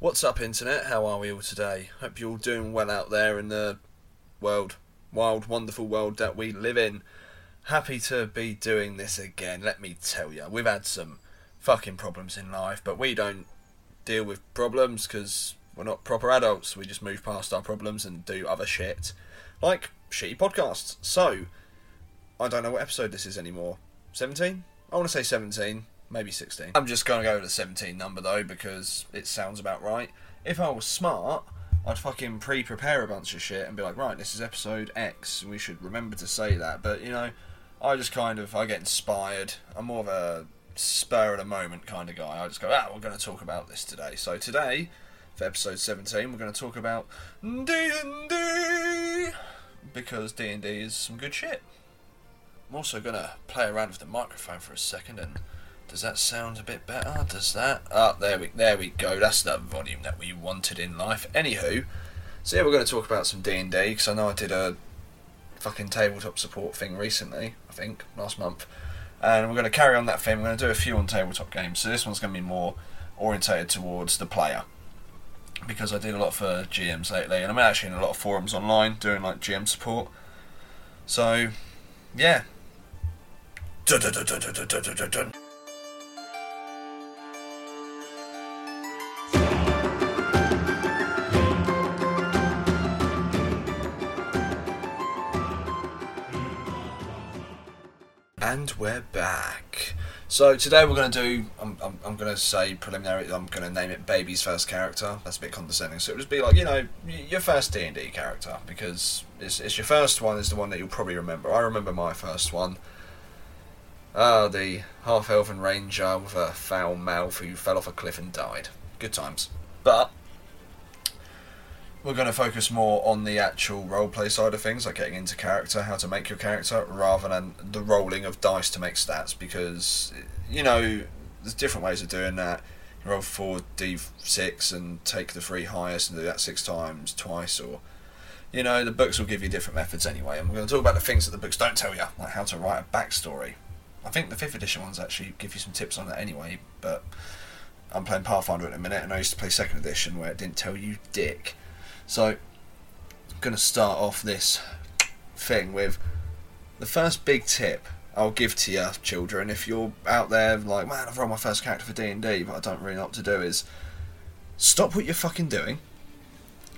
What's up, Internet? How are we all today? Hope you're all doing well out there in the world, wild, wonderful world that we live in. Happy to be doing this again. Let me tell you, we've had some fucking problems in life, but we don't deal with problems because we're not proper adults. We just move past our problems and do other shit, like shitty podcasts. So, I don't know what episode this is anymore. 17? I want to say 17 maybe 16. I'm just going to go with the 17 number though because it sounds about right. If I was smart, I'd fucking pre prepare a bunch of shit and be like, right, this is episode X. We should remember to say that. But, you know, I just kind of, I get inspired. I'm more of a spur of the moment kind of guy. I just go, ah, we're going to talk about this today. So today, for episode 17, we're going to talk about D&D because D&D is some good shit. I'm also going to play around with the microphone for a second and does that sound a bit better? Does that? Ah, there we there we go. That's the volume that we wanted in life. Anywho, so yeah, we're going to talk about some D and D because I know I did a fucking tabletop support thing recently. I think last month, and we're going to carry on that thing. We're going to do a few on tabletop games. So this one's going to be more orientated towards the player because I did a lot for GMs lately, and I'm actually in a lot of forums online doing like GM support. So, yeah. Dun, dun, dun, And we're back. So today we're going to do. I'm, I'm, I'm going to say preliminary. I'm going to name it Baby's first character. That's a bit condescending. So it'll just be like you know your first D and D character because it's, it's your first one. Is the one that you'll probably remember. I remember my first one. Ah, the half elven ranger with a foul mouth who fell off a cliff and died. Good times. But we're going to focus more on the actual roleplay side of things, like getting into character, how to make your character, rather than the rolling of dice to make stats. Because you know, there's different ways of doing that. You roll four d6 and take the three highest and do that six times, twice, or you know, the books will give you different methods anyway. And we're going to talk about the things that the books don't tell you, like how to write a backstory. I think the fifth edition ones actually give you some tips on that anyway, but I'm playing Pathfinder at the minute, and I used to play second edition where it didn't tell you dick. So, I'm going to start off this thing with the first big tip I'll give to you, children. If you're out there like, man, I've run my first character for D and D, but I don't really know what to do, is stop what you're fucking doing.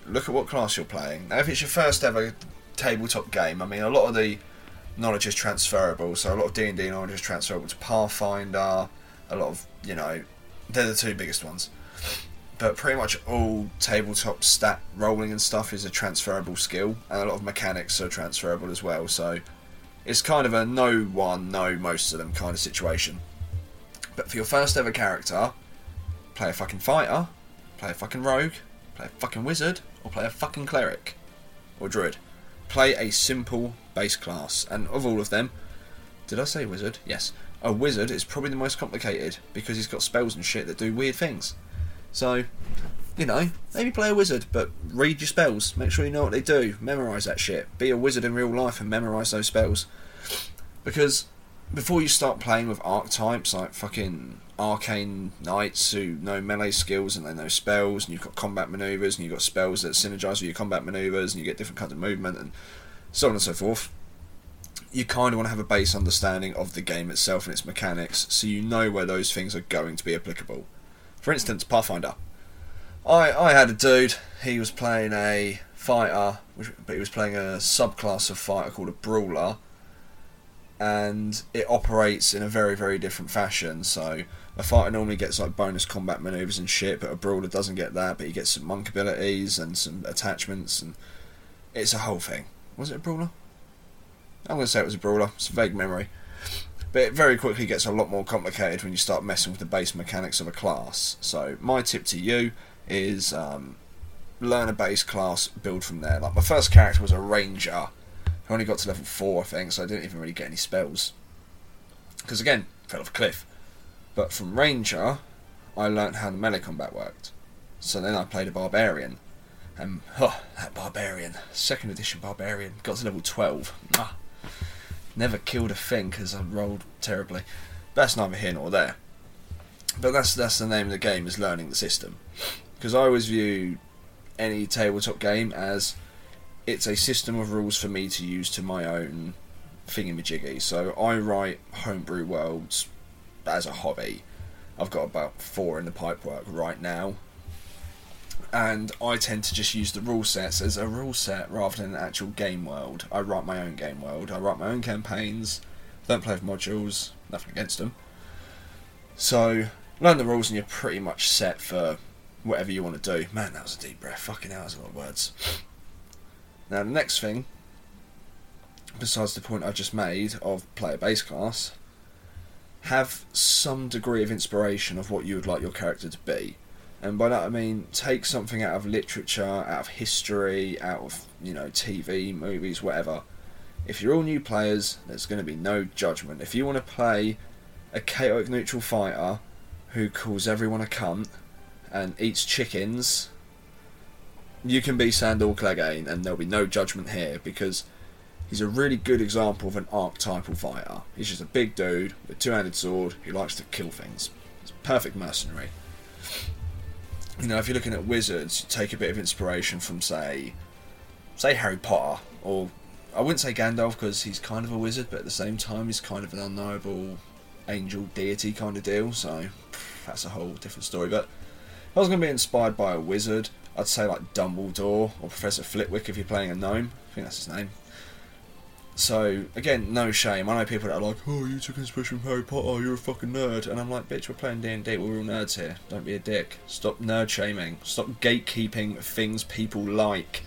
Look at what class you're playing. Now, if it's your first ever tabletop game, I mean, a lot of the knowledge is transferable. So a lot of D and D knowledge is transferable to Pathfinder. A lot of you know, they're the two biggest ones but pretty much all tabletop stat rolling and stuff is a transferable skill, and a lot of mechanics are transferable as well. So it's kind of a no one, know most of them kind of situation. But for your first ever character, play a fucking fighter, play a fucking rogue, play a fucking wizard, or play a fucking cleric or druid. Play a simple base class, and of all of them, did I say wizard? Yes. A wizard is probably the most complicated because he's got spells and shit that do weird things. So, you know, maybe play a wizard, but read your spells. Make sure you know what they do. Memorize that shit. Be a wizard in real life and memorize those spells. Because before you start playing with archetypes like fucking arcane knights who know melee skills and they know spells, and you've got combat maneuvers, and you've got spells that synergize with your combat maneuvers, and you get different kinds of movement, and so on and so forth. You kind of want to have a base understanding of the game itself and its mechanics, so you know where those things are going to be applicable. For instance, Pathfinder. I I had a dude. He was playing a fighter, but he was playing a subclass of fighter called a brawler, and it operates in a very very different fashion. So a fighter normally gets like bonus combat maneuvers and shit, but a brawler doesn't get that. But he gets some monk abilities and some attachments, and it's a whole thing. Was it a brawler? I'm gonna say it was a brawler. It's a vague memory. But it very quickly gets a lot more complicated when you start messing with the base mechanics of a class. So my tip to you is um, learn a base class, build from there. Like my first character was a ranger. I only got to level four, I think, so I didn't even really get any spells. Because again, fell off a cliff. But from ranger, I learnt how the melee combat worked. So then I played a barbarian. And, oh, that barbarian. Second edition barbarian. Got to level 12. Ah, Never killed a thing because I rolled terribly. That's neither here nor there. But that's that's the name of the game is learning the system. because I always view any tabletop game as it's a system of rules for me to use to my own thingamajiggy. So I write homebrew worlds as a hobby. I've got about four in the pipework right now. And I tend to just use the rule sets as a rule set rather than an actual game world. I write my own game world. I write my own campaigns. Don't play with modules. Nothing against them. So learn the rules and you're pretty much set for whatever you want to do. Man, that was a deep breath. Fucking hell, that was a lot of words. Now the next thing, besides the point I just made of player base class, have some degree of inspiration of what you would like your character to be. And by that I mean take something out of literature, out of history, out of, you know, TV, movies, whatever. If you're all new players, there's going to be no judgment. If you want to play a chaotic neutral fighter who calls everyone a cunt and eats chickens, you can be Sandor Clegane and there'll be no judgment here because he's a really good example of an archetypal fighter. He's just a big dude with a two-handed sword who likes to kill things. He's a perfect mercenary. You know, if you're looking at wizards, take a bit of inspiration from, say, say Harry Potter, or I wouldn't say Gandalf because he's kind of a wizard, but at the same time he's kind of an unknowable angel deity kind of deal. So that's a whole different story. But if I was going to be inspired by a wizard, I'd say like Dumbledore or Professor Flitwick if you're playing a gnome. I think that's his name. So again, no shame. I know people that are like, "Oh, you took inspiration from Harry Potter. You're a fucking nerd," and I'm like, "Bitch, we're playing D and D. We're all nerds here. Don't be a dick. Stop nerd shaming. Stop gatekeeping things people like."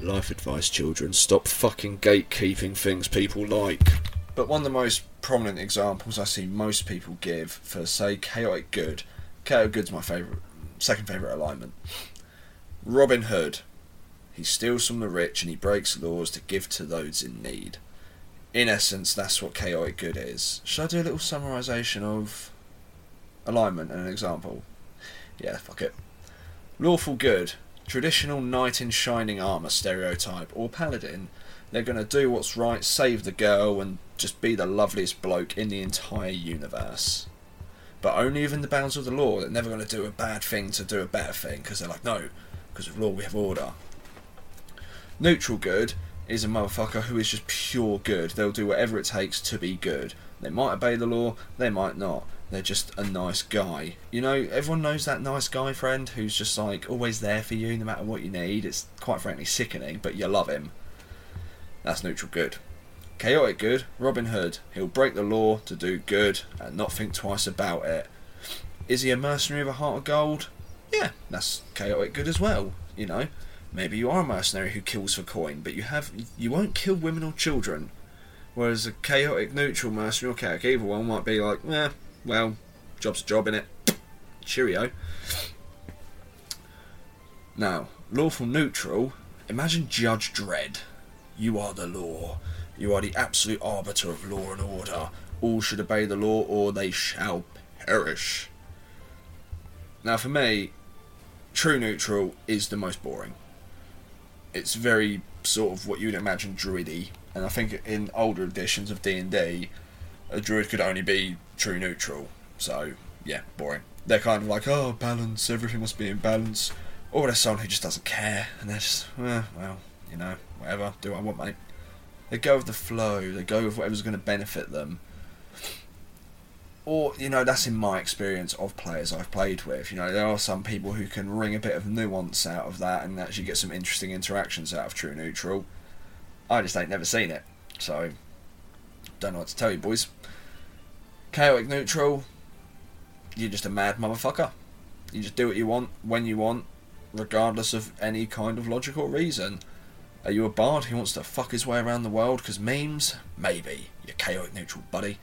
Life advice, children. Stop fucking gatekeeping things people like. But one of the most prominent examples I see most people give for, say, chaotic good. Chaotic good's my favourite, second favourite alignment. Robin Hood. He steals from the rich and he breaks laws to give to those in need. In essence, that's what chaotic good is. Should I do a little summarisation of alignment and an example? Yeah, fuck it. Lawful good. Traditional knight in shining armour stereotype, or paladin. They're going to do what's right, save the girl, and just be the loveliest bloke in the entire universe. But only within the bounds of the law. They're never going to do a bad thing to do a better thing, because they're like, no, because of law we have order. Neutral good is a motherfucker who is just pure good. They'll do whatever it takes to be good. They might obey the law, they might not. They're just a nice guy. You know, everyone knows that nice guy friend who's just like always there for you no matter what you need. It's quite frankly sickening, but you love him. That's neutral good. Chaotic good, Robin Hood. He'll break the law to do good and not think twice about it. Is he a mercenary with a heart of gold? Yeah, that's chaotic good as well. You know, maybe you are a mercenary who kills for coin, but you have you won't kill women or children. Whereas a chaotic neutral mercenary or chaotic evil one might be like, eh, well, job's a job in it. Cheerio. Now, lawful neutral. Imagine Judge Dredd. You are the law. You are the absolute arbiter of law and order. All should obey the law or they shall perish. Now, for me, true neutral is the most boring. It's very sort of what you'd imagine druidy, and I think in older editions of D and D, a druid could only be true neutral. So yeah, boring. They're kind of like, oh, balance, everything must be in balance. Or there's someone who just doesn't care, and they're just, eh, well, you know, whatever, do what I want, mate. They go with the flow. They go with whatever's going to benefit them. Or you know, that's in my experience of players I've played with. You know, there are some people who can wring a bit of nuance out of that and actually get some interesting interactions out of true neutral. I just ain't never seen it, so don't know what to tell you, boys. Chaotic neutral, you're just a mad motherfucker. You just do what you want when you want, regardless of any kind of logical reason. Are you a bard who wants to fuck his way around the world because memes? Maybe. You're chaotic neutral buddy.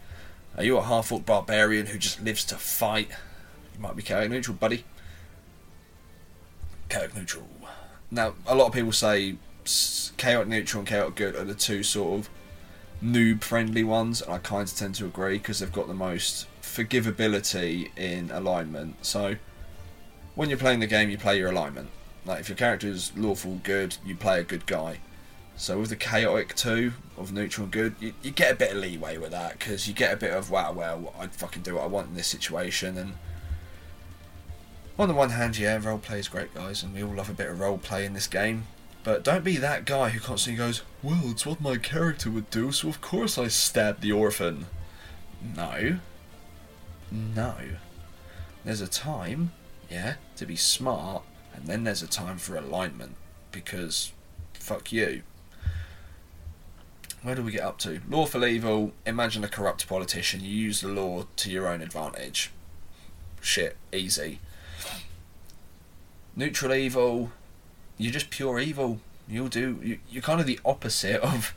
Are you a half orc barbarian who just lives to fight? You might be chaotic neutral, buddy. Chaotic neutral. Now, a lot of people say chaotic neutral and chaotic good are the two sort of noob friendly ones, and I kind of tend to agree because they've got the most forgivability in alignment. So, when you're playing the game, you play your alignment. Like, if your character is lawful good, you play a good guy. So with the chaotic two of neutral and good, you, you get a bit of leeway with that because you get a bit of wow, well, I'd fucking do what I want in this situation, and on the one hand, yeah, role play is great, guys, and we all love a bit of role play in this game. But don't be that guy who constantly goes, Well, it's what my character would do, so of course I stabbed the orphan. No. No. There's a time, yeah, to be smart, and then there's a time for alignment. Because, fuck you. Where do we get up to? Lawful evil, imagine a corrupt politician, you use the law to your own advantage. Shit, easy. Neutral evil, you're just pure evil. You'll do. You, you're kind of the opposite of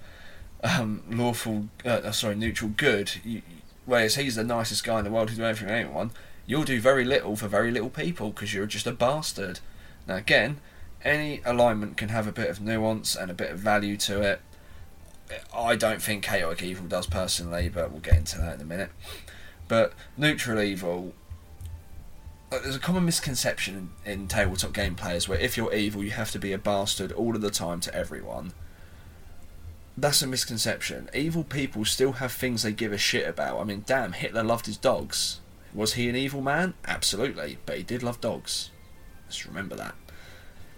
um, lawful. Uh, uh sorry, neutral good. You, whereas he's the nicest guy in the world who'll do everything for anyone. You'll do very little for very little people because you're just a bastard. Now again, any alignment can have a bit of nuance and a bit of value to it. I don't think chaotic evil does personally, but we'll get into that in a minute. But neutral evil uh, there's a common misconception in, in tabletop game players where if you're evil, you have to be a bastard all of the time to everyone. That's a misconception. Evil people still have things they give a shit about. I mean, damn, Hitler loved his dogs. Was he an evil man? Absolutely, but he did love dogs. Let's remember that.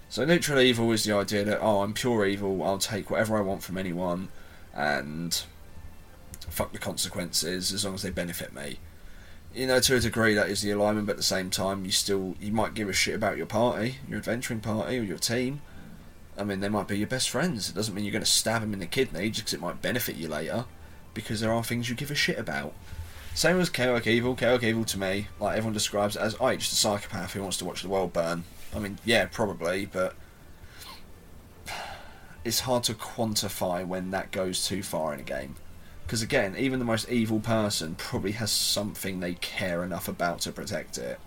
So, neutral evil is the idea that, oh, I'm pure evil, I'll take whatever I want from anyone, and fuck the consequences as long as they benefit me you know, to a degree, that is the alignment. But at the same time, you still you might give a shit about your party, your adventuring party, or your team. I mean, they might be your best friends. It doesn't mean you're going to stab them in the kidney just because it might benefit you later. Because there are things you give a shit about. Same as chaotic evil. Chaotic evil to me, like everyone describes it as, oh, just a psychopath who wants to watch the world burn. I mean, yeah, probably, but it's hard to quantify when that goes too far in a game. Because again, even the most evil person probably has something they care enough about to protect it.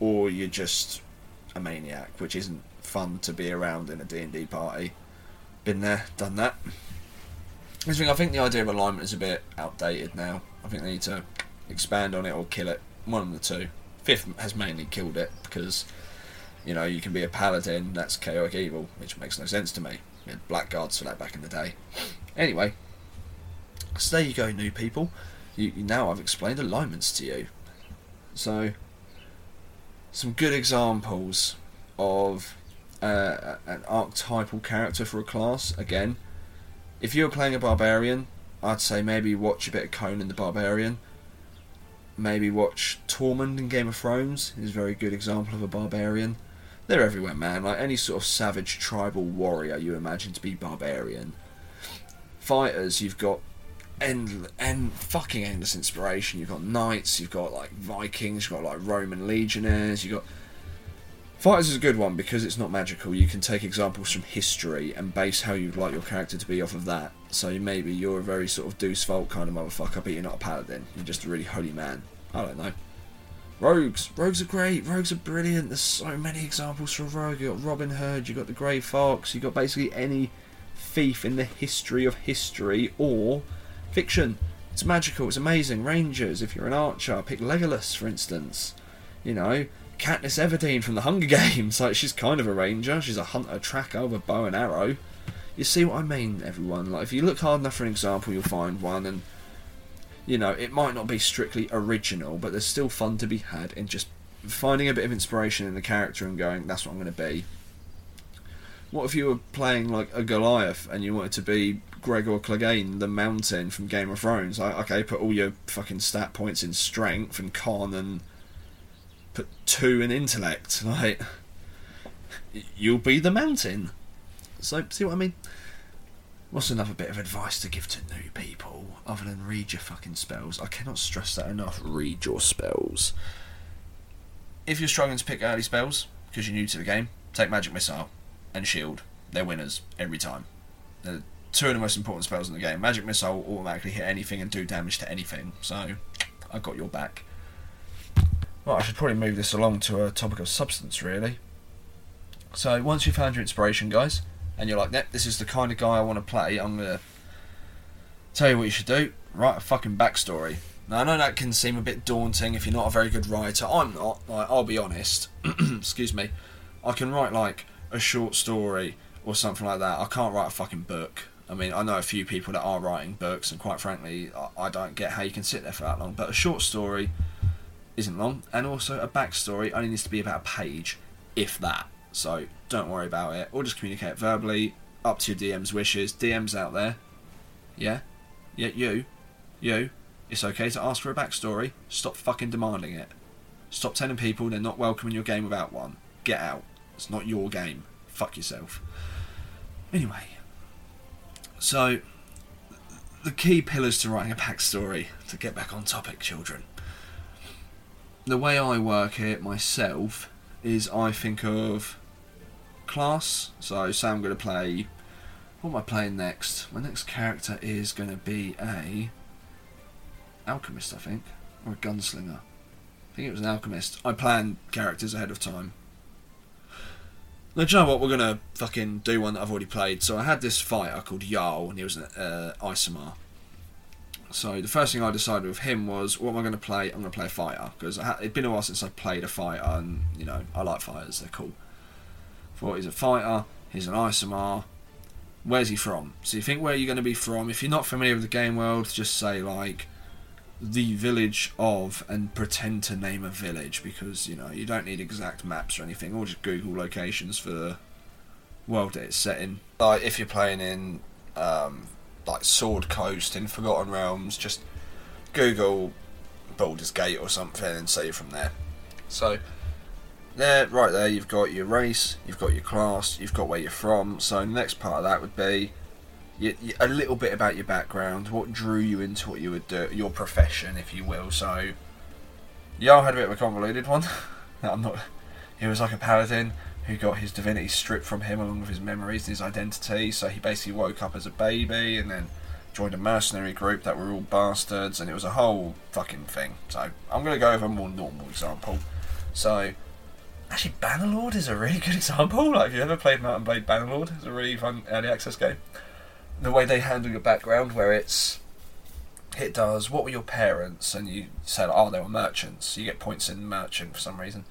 Or you're just a maniac, which isn't fun to be around in a D&D party. Been there, done that. I think the idea of alignment is a bit outdated now. I think they need to expand on it or kill it. One of the two. Fifth has mainly killed it because, you know, you can be a paladin, that's chaotic evil, which makes no sense to me. Blackguards for that back in the day. Anyway, so there you go, new people. You, now I've explained alignments to you. So, some good examples of uh, an archetypal character for a class. Again, if you were playing a barbarian, I'd say maybe watch a bit of Conan the Barbarian. Maybe watch Tormund in Game of Thrones. He's a very good example of a barbarian. They're everywhere, man. Like any sort of savage tribal warrior you imagine to be barbarian. Fighters, you've got end and fucking endless inspiration. You've got knights, you've got like Vikings, you've got like Roman legionnaires, you've got Fighters is a good one because it's not magical. You can take examples from history and base how you'd like your character to be off of that. So maybe you're a very sort of Deuce Volt kind of motherfucker, but you're not a paladin. You're just a really holy man. I don't know. Rogues. Rogues are great. Rogues are brilliant. There's so many examples for a rogue. You've got Robin Hood, you've got the Grey Fox, you've got basically any thief in the history of history or Fiction. It's magical, it's amazing. Rangers, if you're an archer, pick Legolas, for instance. You know, Katniss Everdeen from the Hunger Games. Like, she's kind of a ranger. She's a hunter tracker with a bow and arrow. You see what I mean, everyone? Like, if you look hard enough for an example, you'll find one, and you know, it might not be strictly original, but there's still fun to be had in just finding a bit of inspiration in the character and going, that's what I'm going to be. What if you were playing like a Goliath and you wanted to be Gregor Clegane, the Mountain from Game of Thrones? Like, okay, put all your fucking stat points in strength and con and put two in intellect. Like, you'll be the Mountain. So, see what I mean? What's another bit of advice to give to new people other than read your fucking spells? I cannot stress that enough. Read your spells. If you're struggling to pick early spells because you're new to the game, take Magic Missile and Shield. They're winners every time. They're two of the most important spells in the game. Magic Missile will automatically hit anything and do damage to anything, so I've got your back. Well, I should probably move this along to a topic of substance, really. So once you've found your inspiration, guys, and you're like, "Yep, this is the kind of guy I want to play," I'm gonna tell you what you should do. Write a fucking backstory. Now I know that can seem a bit daunting if you're not a very good writer. I'm not. Like, I'll be honest. Excuse me. I can write like a short story or something like that. I can't write a fucking book. I mean, I know a few people that are writing books, and quite frankly, I don't get how you can sit there for that long. But a short story, isn't long, and also a backstory only needs to be about a page, if that. So don't worry about it, or just communicate verbally, up to your DM's wishes. DM's out there, yeah, yeah, you, you. It's okay to ask for a backstory. Stop fucking demanding it. Stop telling people they're not welcome in your game without one. Get out. It's not your game. Fuck yourself. Anyway, so the key pillars to writing a backstory to get back on topic, children. The way I work it myself is I think of class. So say I'm going to play. What am I playing next? My next character is going to be a alchemist, I think, or a gunslinger. I think it was an alchemist. I plan characters ahead of time. Now, do you know what? We're gonna fucking do one that I've already played. So I had this fighter called Jarl, and he was an uh, Aasimar. So the first thing I decided with him was, what am I going to play? I'm going to play a fighter because it'd been a while since I played a fighter, and you know I like fighters; they're cool. Thought he's a fighter. He's an Aasimar. Where's he from? So you think where you're going to be from? If you're not familiar with the game world, just say like the village of and pretend to name a village because you know you don't need exact maps or anything or just google locations for the world that it's set in like if you're playing in um, like sword coast in forgotten realms just google Baldur's Gate or something and you're from there so there right there you've got your race you've got your class you've got where you're from so the next part of that would be you, you, a little bit about your background, what drew you into what you would do, your profession, if you will. So, Jarl had a bit of a convoluted one. I'm not. He was like a paladin who got his divinity stripped from him along with his memories and his identity. So he basically woke up as a baby and then joined a mercenary group that were all bastards, and it was a whole fucking thing. So I'm going to go over a more normal example. So actually, Bannerlord is a really good example. Like, if you ever played Mount and Blade Bannerlord, it's a really fun early access game the way they handle your background, where it's it does what were your parents, and you said, oh, they were merchants. You get points in merchant for some reason.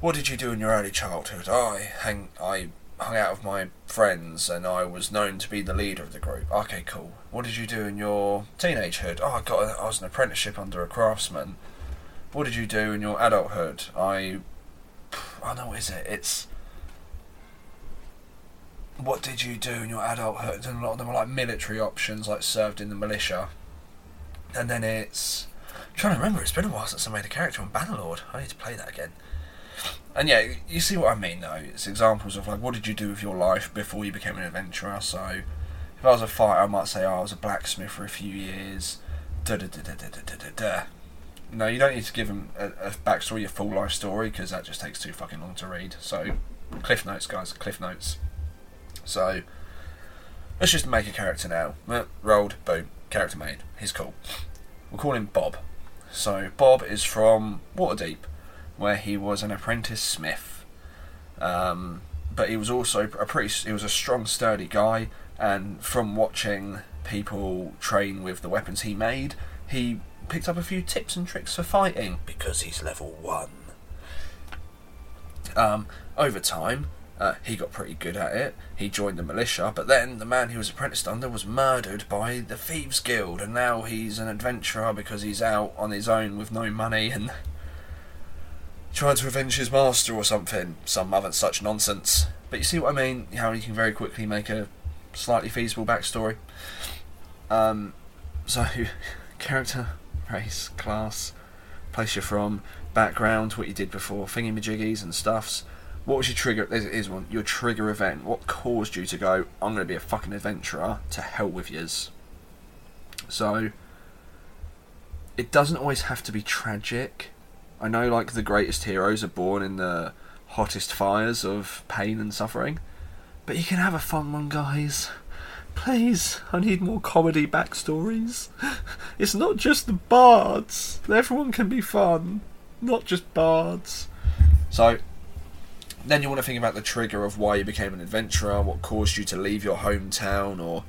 What did you do in your early childhood? Oh, I hang, I hung out with my friends, and I was known to be the leader of the group. Okay, cool. What did you do in your teenagehood? Oh, I got, I was an apprenticeship under a craftsman. What did you do in your adulthood? I, Oh, I know is it? It's what did you do in your adulthood? And a lot of them are like military options, like served in the militia. And then it's. I'm trying to remember, it's been a while since I made a character on Bannerlord. I need to play that again. And yeah, you see what I mean though. It's examples of like, what did you do with your life before you became an adventurer? So, if I was a fighter, I might say, oh, I was a blacksmith for a few years. Da da da da da da da da. No, you don't need to give them a, a backstory, a full life story, because that just takes too fucking long to read. So, cliff notes, guys, cliff notes. So let's just make a character now. rolled, boom, character made. He's cool. We'll call him Bob. So Bob is from Waterdeep, where he was an apprentice smith. Um, but he was also a pretty. He was a strong, sturdy guy, and from watching people train with the weapons he made, he picked up a few tips and tricks for fighting because he's level one. Um, over time, uh, he got pretty good at it. He joined the militia, but then the man he was apprenticed under was murdered by the Thieves Guild, and now he's an adventurer because he's out on his own with no money and trying to avenge his master or something. Some other such nonsense. But you see what I mean? How you can very quickly make a slightly feasible backstory. Um, so, character, race, class, place you're from, background, what you did before, thingy majiggies and stuffs what was your trigger? There's one. Your trigger event. What caused you to go? I'm going to be a fucking adventurer. To hell with yous. So it doesn't always have to be tragic. I know, like the greatest heroes are born in the hottest fires of pain and suffering, but you can have a fun one, guys. Please, I need more comedy backstories. It's not just the bards. Everyone can be fun, not just bards. So then you want to think about the trigger of why you became an adventurer, what caused you to leave your hometown, or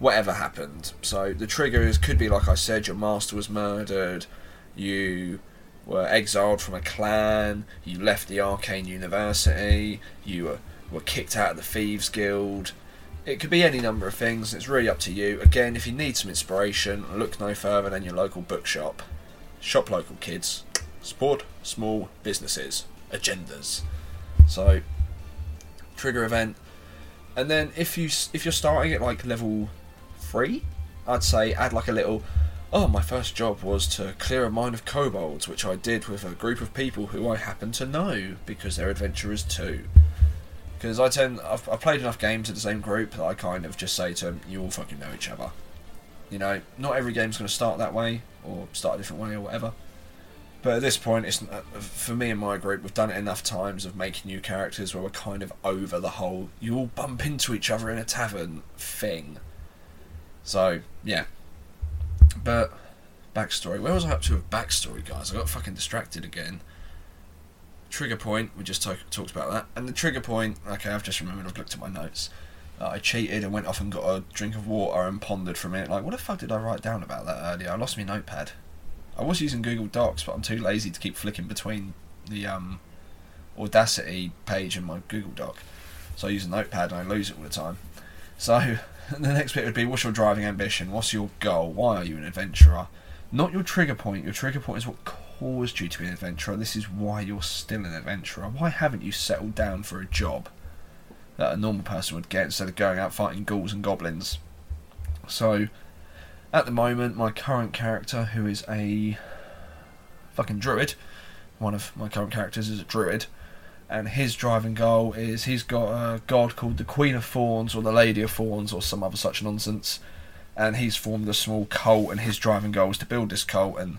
whatever happened. So the trigger is could be like I said, your master was murdered, you were exiled from a clan, you left the arcane university, you were, were kicked out of the thieves guild. It could be any number of things. It's really up to you. Again, if you need some inspiration, look no further than your local bookshop. shop local kids, support small businesses, agendas. So, trigger event, and then if you if you're starting at like level three, I'd say add like a little. Oh, my first job was to clear a mine of kobolds, which I did with a group of people who I happen to know because they're adventurers too. Because I tend, I've, I've played enough games in the same group that I kind of just say to them, you all fucking know each other. You know, not every game's going to start that way or start a different way or whatever. But at this point, it's uh, for me and my group. We've done it enough times of making new characters where we're kind of over the whole "you all bump into each other in a tavern" thing. So yeah. But backstory. Where was I up to with backstory, guys? I got fucking distracted again. Trigger point. We just talk, talked about that. And the trigger point. Okay, I've just remembered. I've looked at my notes. Uh, I cheated and went off and got a drink of water and pondered for a minute. Like, what the fuck did I write down about that earlier? I lost my notepad. I was using Google Docs, but I'm too lazy to keep flicking between the um, Audacity page and my Google Doc. So I use a notepad and I lose it all the time. So the next bit would be what's your driving ambition? What's your goal? Why are you an adventurer? Not your trigger point. Your trigger point is what caused due to be an adventurer. This is why you're still an adventurer. Why haven't you settled down for a job that a normal person would get instead of going out fighting ghouls and goblins? So, at the moment, my current character, who is a fucking druid, one of my current characters is a druid, and his driving goal is he's got a god called the Queen of Thorns or the Lady of Thorns or some other such nonsense, and he's formed a small cult, and his driving goal is to build this cult and,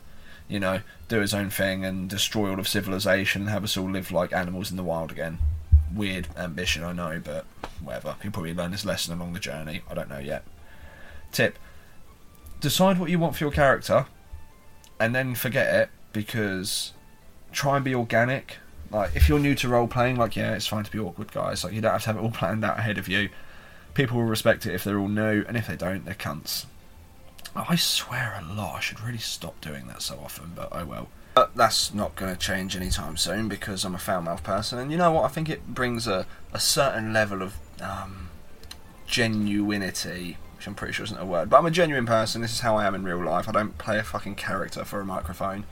you know, do his own thing and destroy all of civilization and have us all live like animals in the wild again. Weird ambition, I know, but whatever. He'll probably learn his lesson along the journey. I don't know yet. Tip decide what you want for your character and then forget it because try and be organic. Like if you're new to role playing, like yeah, it's fine to be awkward, guys. Like you don't have to have it all planned out ahead of you. People will respect it if they're all new, and if they don't, they're cunts. I swear a lot. I should really stop doing that so often, but oh well. But that's not going to change anytime soon because I'm a foul mouth person, and you know what? I think it brings a, a certain level of um, genuinity, which I'm pretty sure isn't a word, but I'm a genuine person. This is how I am in real life. I don't play a fucking character for a microphone.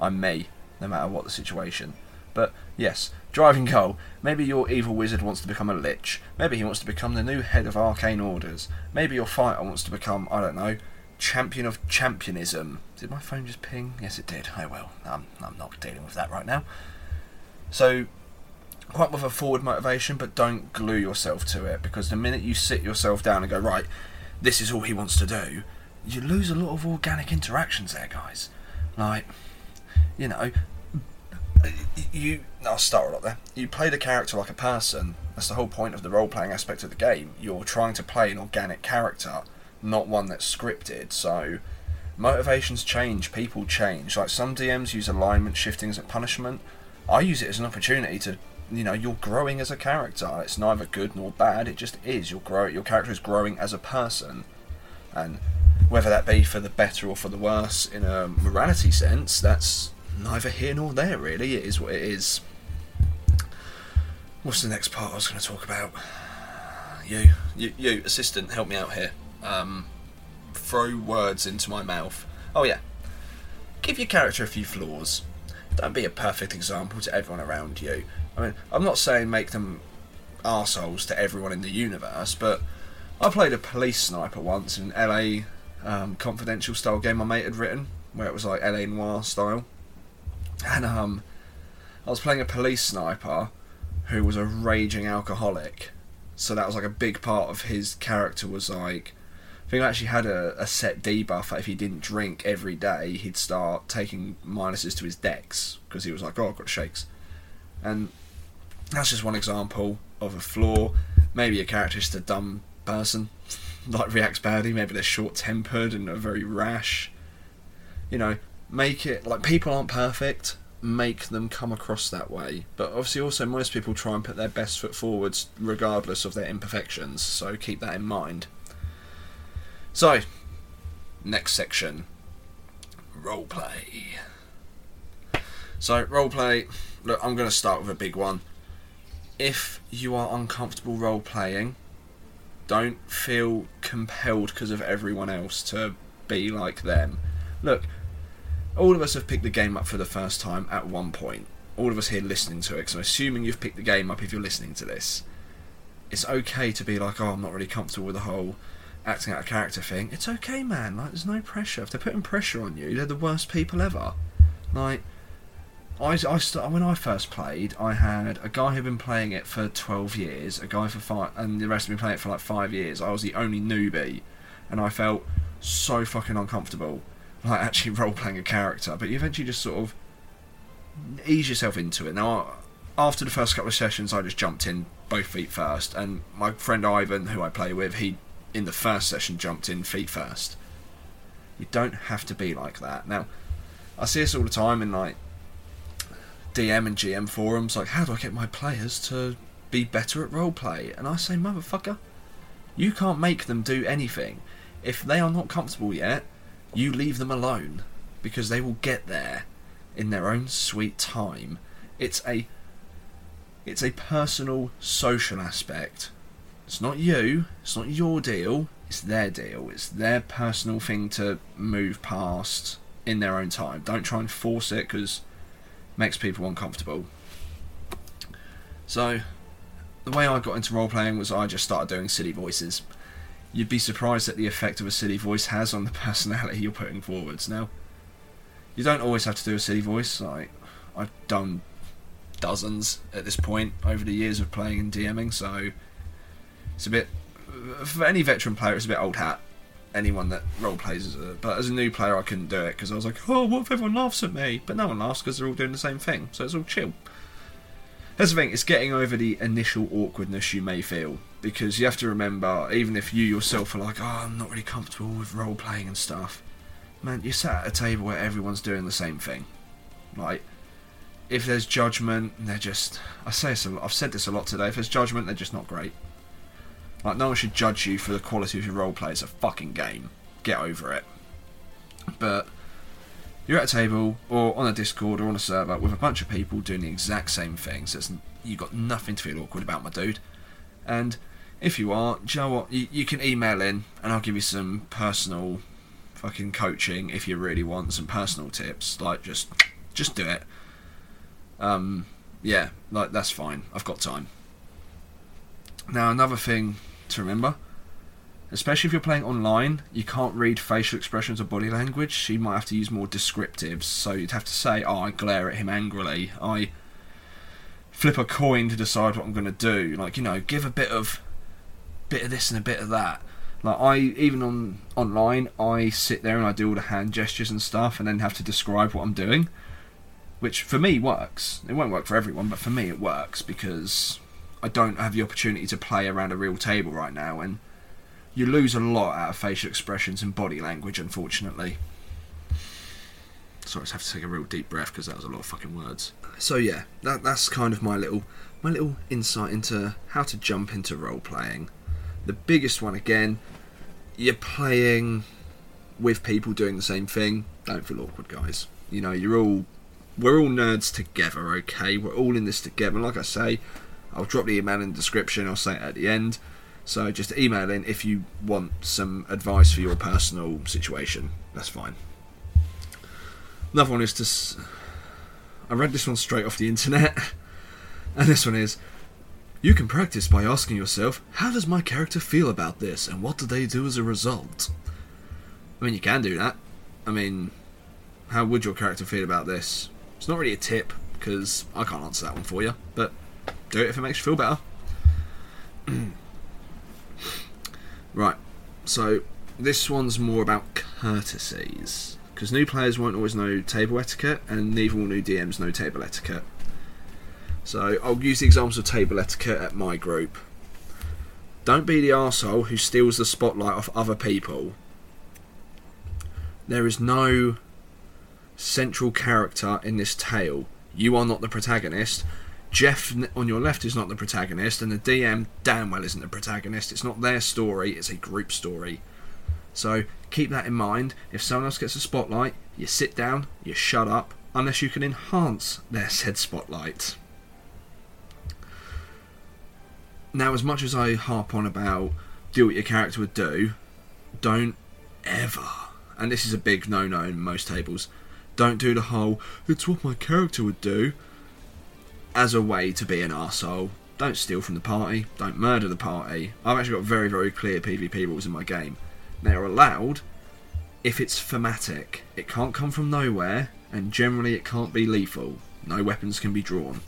I'm me, no matter what the situation. But yes, driving goal. Maybe your evil wizard wants to become a lich. Maybe he wants to become the new head of arcane orders. Maybe your fighter wants to become, I don't know, champion of championism. Did my phone just ping? Yes, it did. Well, I'm, I'm not dealing with that right now. So, quite with a forward motivation, but don't glue yourself to it because the minute you sit yourself down and go, right, this is all he wants to do, you lose a lot of organic interactions there, guys. Like, you know, you. I'll start right there. You play the character like a person. That's the whole point of the role playing aspect of the game. You're trying to play an organic character, not one that's scripted. So, motivations change, people change. Like some DMs use alignment shifting as a punishment. I use it as an opportunity to, you know, you're growing as a character. It's neither good nor bad. It just is. You're grow. Your character is growing as a person, and whether that be for the better or for the worse in a morality sense, that's neither here nor there. Really, it is what it is. What's the next part I was going to talk about? You, you, you, assistant, help me out here. Um, throw words into my mouth. Oh yeah, give your character a few flaws. Don't be a perfect example to everyone around you. I mean, I'm not saying make them arseholes to everyone in the universe, but I played a police sniper once in LA um, confidential style game my mate had written, where it was like LA noir style, and um, I was playing a police sniper who was a raging alcoholic. So that was like a big part of his character was like I think he actually had a, a set debuff that if he didn't drink every day, he'd start taking minuses to his dex because he was like, "Oh, I've got shakes," and that's just one example of a flaw. Maybe a character is a dumb person, like reacts badly. Maybe they're short-tempered and are very rash. You know, make it like people aren't perfect. Make them come across that way. But obviously, also most people try and put their best foot forwards, regardless of their imperfections. So keep that in mind. So, next section roleplay. So, roleplay. Look, I'm going to start with a big one. If you are uncomfortable role playing, don't feel compelled because of everyone else to be like them. Look, all of us have picked the game up for the first time at one point. All of us here listening to it, so I'm assuming you've picked the game up if you're listening to this, it's okay to be like, oh, I'm not really comfortable with the whole acting out a character thing. It's okay, man. Like, there's no pressure. If they're putting pressure on you, they're the worst people ever. Like, I, I st- when I first played, I had a guy who'd been playing it for 12 years, a guy for five, and the rest had been playing it for like five years. I was the only newbie, and I felt so fucking uncomfortable, like actually role playing a character. But you eventually just sort of ease yourself into it. Now, after the first couple of sessions, I just jumped in both feet first, and my friend Ivan, who I play with, he in the first session jumped in feet first. You don't have to be like that. Now, I see this all the time in like DM and GM forums, like, how do I get my players to be better at roleplay? And I say, motherfucker, you can't make them do anything. If they are not comfortable yet, you leave them alone because they will get there in their own sweet time. It's a it's a personal social aspect. It's not you, it's not your deal, it's their deal. It's their personal thing to move past in their own time. Don't try and force it because it makes people uncomfortable. So, the way I got into role playing was I just started doing silly voices. You'd be surprised at the effect of a silly voice has on the personality you're putting forwards. Now, you don't always have to do a silly voice. Like I've done dozens at this point over the years of playing and DMing, so it's a bit for any veteran player, it's a bit old hat. Anyone that role plays as a, but as a new player, I couldn't do it because I was like, oh, what if everyone laughs at me? But no one laughs because they're all doing the same thing, so it's all chill. That's the thing, it's getting over the initial awkwardness you may feel because you have to remember, even if you yourself are like, oh, I'm not really comfortable with role playing and stuff, man, you're sat at a table where everyone's doing the same thing. Like, if there's judgment, they're just. I say this a lot, I've said this a lot today. If there's judgment, they're just not great. Like, no one should judge you for the quality of your role play. It's a fucking game. Get over it. But you're at a table or on a Discord or on a server with a bunch of people doing the exact same thing. So you've got nothing to feel awkward about, my dude. And if you are, you know what? You, you can email in and I'll give you some personal fucking coaching if you really want some personal tips. Like, just just do it. Um, yeah, like that's fine. I've got time. Now, another thing to remember, especially if you're playing online, you can't read facial expressions or body language. So you might have to use more descriptives. So you'd have to say, "Oh, I glare at him angrily. I flip a coin to decide what I'm going to do." Like you know, give a bit of bit of this and a bit of that. Like I even on online, I sit there and I do all the hand gestures and stuff, and then have to describe what I'm doing, which for me works. It won't work for everyone, but for me it works because I don't have the opportunity to play around a real table right now, and you lose a lot out of facial expressions and body language, unfortunately. Sorry, I just have to take a real deep breath because that was a lot of fucking words. So yeah, that that's kind of my little my little insight into how to jump into role playing. The biggest one again, you're playing with people doing the same thing. Don't feel awkward, guys. You know, you're all we're all nerds together, okay? We're all in this together. Like I say, I'll drop the email in the description. I'll say it at the end. So just email in if you want some advice for your personal situation. That's fine. Another one is to. I read this one straight off the internet, and this one is you can practice by asking yourself, how does my character feel about this, and what do they do as a result? I mean, you can do that. I mean, how would your character feel about this? It's not really a tip, because I can't answer that one for you, but do it if it makes you feel better. right, so this one's more about courtesies, because new players won't always know table etiquette, and neither will new DMs know table etiquette. So I'll use the examples of table etiquette at my group. Don't be the asshole who steals the spotlight off other people. There is no central character in this tale. You are not the protagonist. Jeff on your left is not the protagonist, and the DM damn well isn't the protagonist. It's not their story, it's a group story. So keep that in mind. If someone else gets a spotlight, you sit down, you shut up, unless you can enhance their said spotlight. Now, as much as I harp on about do what your character would do, don't ever, and this is a big no no in most tables, Don't do the whole, it's what my character would do, as a way to be an arsehole. Don't steal from the party. Don't murder the party. I've actually got very, very clear PvP rules in my game. They are allowed if it's thematic. It can't come from nowhere, and generally it can't be lethal. No weapons can be drawn.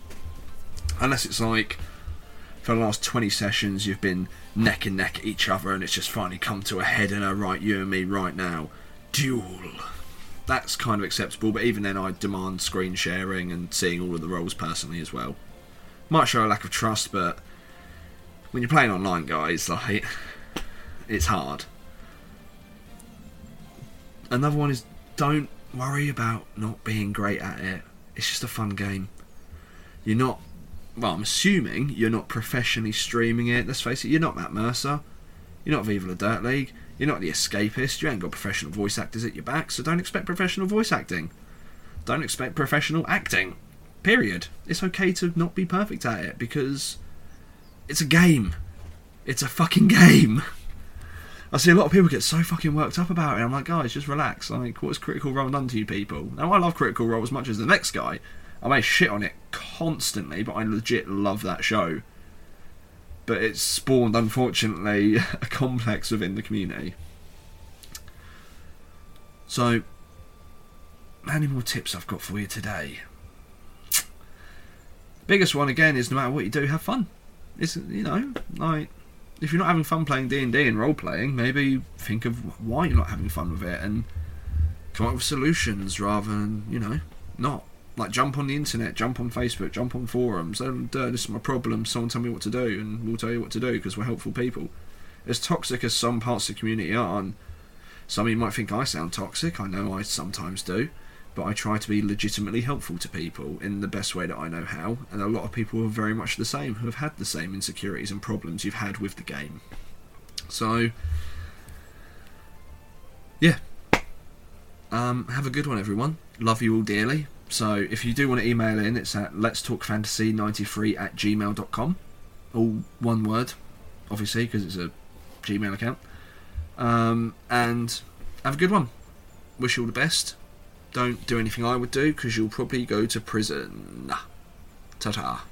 Unless it's like, for the last 20 sessions, you've been neck and neck at each other, and it's just finally come to a head and a right, you and me right now. Duel. That's kind of acceptable, but even then, I demand screen sharing and seeing all of the rolls personally as well. Might show a lack of trust, but when you're playing online, guys, like, it's hard. Another one is don't worry about not being great at it. It's just a fun game. You're not, well, I'm assuming you're not professionally streaming it. Let's face it, you're not Matt Mercer. You're not Viva La Dirt League. You're not the escapist. You ain't got professional voice actors at your back, so don't expect professional voice acting. Don't expect professional acting. Period. It's okay to not be perfect at it because it's a game. It's a fucking game. I see a lot of people get so fucking worked up about it. I'm like, guys, just relax. Like, what's Critical Role done to you people? Now, I love Critical Role as much as the next guy. I may shit on it constantly, but I legit love that show. But it's spawned, unfortunately, a complex within the community. So, many more tips I've got for you today? Biggest one again is no matter what you do, have fun. It's you know like if you're not having fun playing D and D and role playing, maybe think of why you're not having fun with it and come up with solutions rather than you know not. Like jump on the internet, jump on Facebook, jump on forums. And uh, this is my problem. Someone tell me what to do, and we'll tell you what to do because we're helpful people. As toxic as some parts of the community are, and some of you might think I sound toxic. I know I sometimes do, but I try to be legitimately helpful to people in the best way that I know how. And a lot of people are very much the same, who have had the same insecurities and problems you've had with the game. So, yeah. Um, have a good one, everyone. Love you all dearly. So, if you do want to email in, it's at let's talk fantasy93 at gmail.com. All one word, obviously, because it's a Gmail account. Um, and have a good one. Wish you all the best don't do anything I would do because you'll probably go to prison. Ta ta.